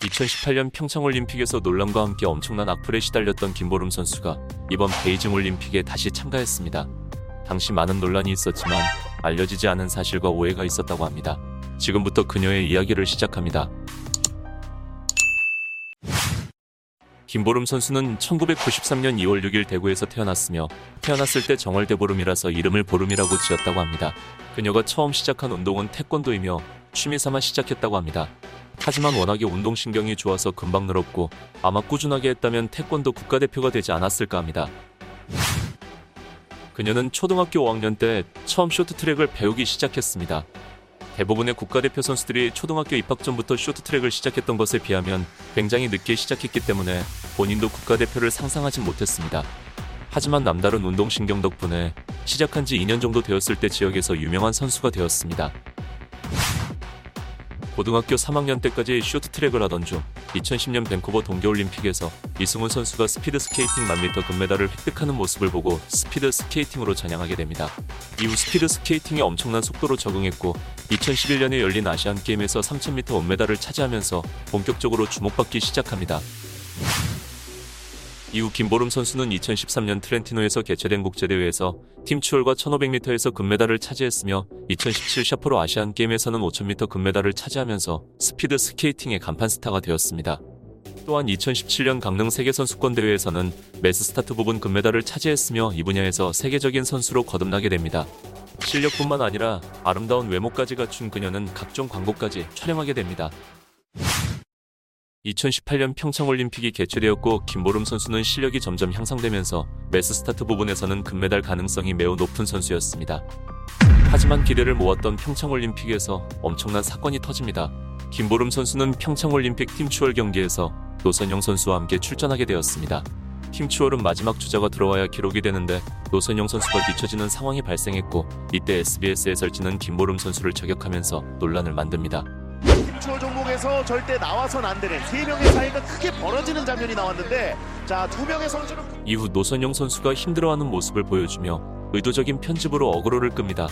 2018년 평창올림픽에서 논란과 함께 엄청난 악플에 시달렸던 김보름 선수가 이번 베이징 올림픽에 다시 참가했습니다. 당시 많은 논란이 있었지만 알려지지 않은 사실과 오해가 있었다고 합니다. 지금부터 그녀의 이야기를 시작합니다. 김보름 선수는 1993년 2월 6일 대구에서 태어났으며 태어났을 때 정월대 보름이라서 이름을 보름이라고 지었다고 합니다. 그녀가 처음 시작한 운동은 태권도이며 취미삼아 시작했다고 합니다. 하지만 워낙에 운동신경이 좋아서 금방 늘었고 아마 꾸준하게 했다면 태권도 국가대표가 되지 않았을까 합니다. 그녀는 초등학교 5학년 때 처음 쇼트트랙을 배우기 시작했습니다. 대부분의 국가대표 선수들이 초등학교 입학 전부터 쇼트트랙을 시작했던 것에 비하면 굉장히 늦게 시작했기 때문에 본인도 국가대표를 상상하진 못했습니다. 하지만 남다른 운동신경 덕분에 시작한 지 2년 정도 되었을 때 지역에서 유명한 선수가 되었습니다. 고등학교 3학년 때까지 쇼트트랙을 하던 중 2010년 밴쿠버 동계올림픽에서 이승훈 선수가 스피드 스케이팅 만미터 금메달을 획득하는 모습을 보고 스피드 스케이팅으로 전향하게 됩니다. 이후 스피드 스케이팅에 엄청난 속도로 적응했고 2011년에 열린 아시안 게임에서 3000m 은메달을 차지하면서 본격적으로 주목받기 시작합니다. 이후 김보름 선수는 2013년 트렌티노에서 개최된 국제대회에서 팀 추월과 1500m에서 금메달을 차지했으며 2017 삿포로 아시안 게임에서는 5000m 금메달을 차지하면서 스피드 스케이팅의 간판 스타가 되었습니다. 또한 2017년 강릉 세계선수권대회에서는 매스 스타트 부분 금메달을 차지했으며 이 분야에서 세계적인 선수로 거듭나게 됩니다. 실력뿐만 아니라 아름다운 외모까지 갖춘 그녀는 각종 광고까지 촬영하게 됩니다. 2018년 평창올림픽이 개최되었고 김보름 선수는 실력이 점점 향상되면서 매스 스타트 부분에서는 금메달 가능성이 매우 높은 선수였습니다. 하지만 기대를 모았던 평창올림픽에서 엄청난 사건이 터집니다. 김보름 선수는 평창올림픽 팀 추월 경기에서 노선영 선수와 함께 출전하게 되었습니다. 팀 추월은 마지막 주자가 들어와야 기록이 되는데 노선영 선수가 뒤처지는 상황이 발생했고 이때 SBS 해설진은 김보름 선수를 저격하면서 논란을 만듭니다. 추월 종목에서 절대 나와선 안 되는 세 명의 사이가 크게 벌어지는 장면이 나왔는데 자 두 명의 선수는 이후 노선영 선수가 힘들어하는 모습을 보여주며 의도적인 편집으로 어그로를 끕니다.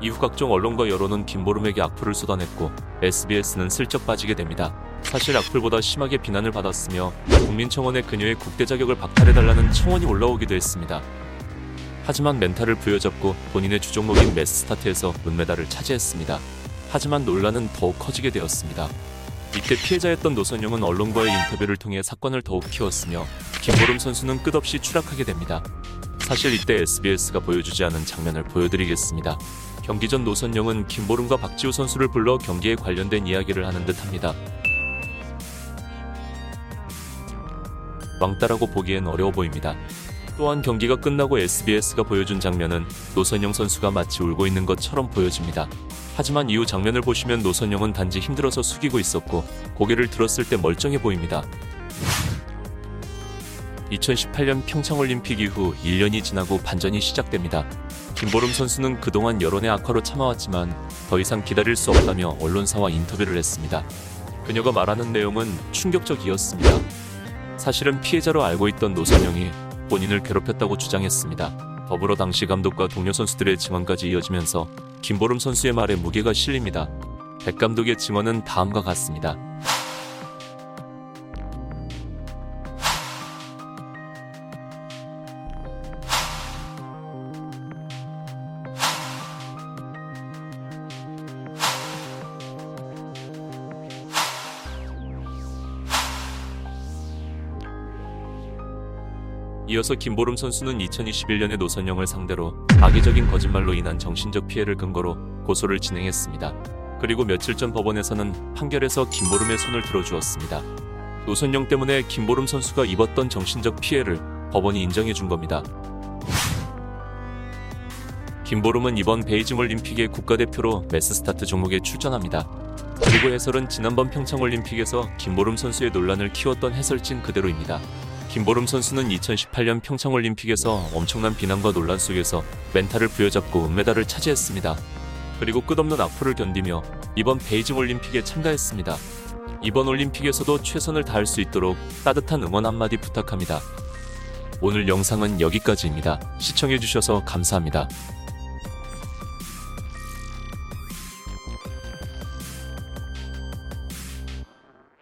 이후 각종 언론과 여론은 김보름에게 악플을 쏟아냈고 SBS는 슬쩍 빠지게 됩니다. 사실 악플보다 심하게 비난을 받았으며 국민청원에 그녀의 국대 자격을 박탈해달라는 청원이 올라오기도 했습니다. 하지만 멘탈을 부여잡고 본인의 주종목인 매스 스타트에서 은메달을 차지했습니다. 하지만 논란은 더욱 커지게 되었습니다. 이때 피해자였던 노선영은 언론과의 인터뷰를 통해 사건을 더욱 키웠으며 김보름 선수는 끝없이 추락하게 됩니다. 사실 이때 SBS가 보여주지 않은 장면을 보여드리겠습니다. 경기 전 노선영은 김보름과 박지우 선수를 불러 경기에 관련된 이야기를 하는 듯합니다. 왕따라고 보기엔 어려워 보입니다. 또한 경기가 끝나고 SBS가 보여준 장면은 노선영 선수가 마치 울고 있는 것처럼 보여집니다. 하지만 이후 장면을 보시면 노선영은 단지 힘들어서 숙이고 있었고 고개를 들었을 때 멀쩡해 보입니다. 2018년 평창올림픽 이후 1년이 지나고 반전이 시작됩니다. 김보름 선수는 그동안 여론의 악화로 참아왔지만 더 이상 기다릴 수 없다며 언론사와 인터뷰를 했습니다. 그녀가 말하는 내용은 충격적이었습니다. 사실은 피해자로 알고 있던 노선영이 본인을 괴롭혔다고 주장했습니다. 더불어 당시 감독과 동료 선수들의 증언까지 이어지면서 김보름 선수의 말에 무게가 실립니다. 백 감독의 증언은 다음과 같습니다. 이어서 김보름 선수는 2021년에 노선영을 상대로 악의적인 거짓말로 인한 정신적 피해를 근거로 고소를 진행했습니다. 그리고 며칠 전 법원에서는 판결에서 김보름의 손을 들어주었습니다. 노선영 때문에 김보름 선수가 입었던 정신적 피해를 법원이 인정해 준 겁니다. 김보름은 이번 베이징 올림픽의 국가대표로 매스 스타트 종목에 출전합니다. 그리고 해설은 지난번 평창 올림픽에서 김보름 선수의 논란을 키웠던 해설진 그대로입니다. 김보름 선수는 2018년 평창올림픽에서 엄청난 비난과 논란 속에서 멘탈을 부여잡고 은메달을 차지했습니다. 그리고 끝없는 악플을 견디며 이번 베이징 올림픽에 참가했습니다. 이번 올림픽에서도 최선을 다할 수 있도록 따뜻한 응원 한마디 부탁합니다. 오늘 영상은 여기까지입니다. 시청해주셔서 감사합니다.